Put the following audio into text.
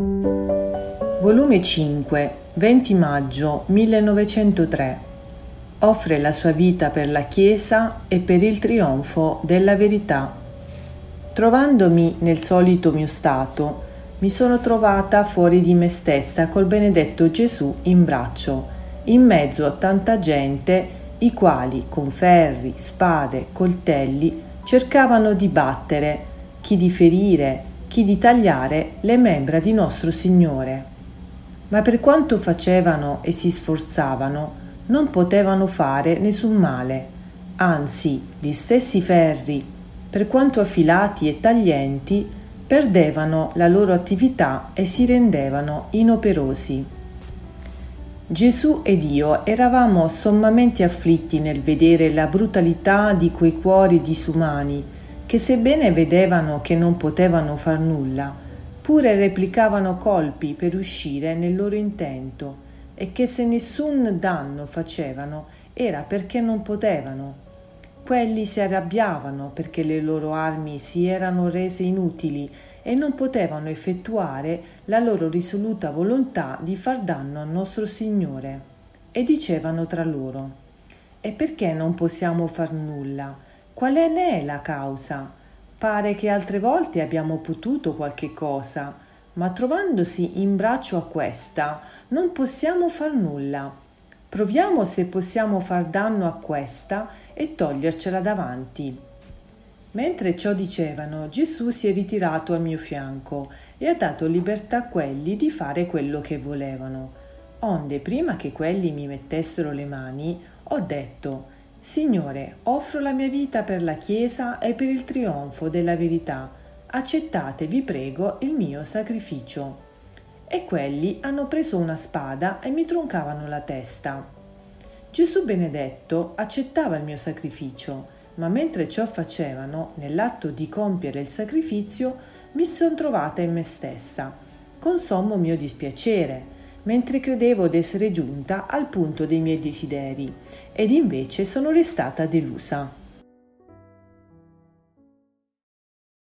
Volume 5, 20 maggio 1903. Offre la sua vita per la Chiesa e per il trionfo della verità. Trovandomi nel solito mio stato, mi sono trovata fuori di me stessa col benedetto Gesù in braccio, in mezzo a tanta gente, i quali con ferri, spade, coltelli cercavano di battere, chi di ferire, chi di tagliare le membra di nostro Signore. Ma per quanto facevano e si sforzavano, non potevano fare nessun male, anzi gli stessi ferri, per quanto affilati e taglienti, perdevano la loro attività e si rendevano inoperosi. Gesù ed io eravamo sommamente afflitti nel vedere la brutalità di quei cuori disumani che sebbene vedevano che non potevano far nulla, pure replicavano colpi per uscire nel loro intento e che se nessun danno facevano era perché non potevano. Quelli si arrabbiavano perché le loro armi si erano rese inutili e non potevano effettuare la loro risoluta volontà di far danno al nostro Signore. E dicevano tra loro, E perché non possiamo far nulla? Qual è ne è la causa? Pare che altre volte abbiamo potuto qualche cosa, ma trovandosi in braccio a questa non possiamo far nulla. Proviamo se possiamo far danno a questa e togliercela davanti. Mentre ciò dicevano, Gesù si è ritirato al mio fianco e ha dato libertà a quelli di fare quello che volevano. Onde, prima che quelli mi mettessero le mani, ho detto, Signore, offro la mia vita per la Chiesa e per il trionfo della verità. Accettate, vi prego, il mio sacrificio. E quelli hanno preso una spada e mi troncavano la testa. Gesù benedetto accettava il mio sacrificio ma mentre ciò facevano, nell'atto di compiere il sacrificio, mi son trovata in me stessa, con sommo mio dispiacere, mentre credevo d'essere giunta al punto dei miei desideri, ed invece sono restata delusa.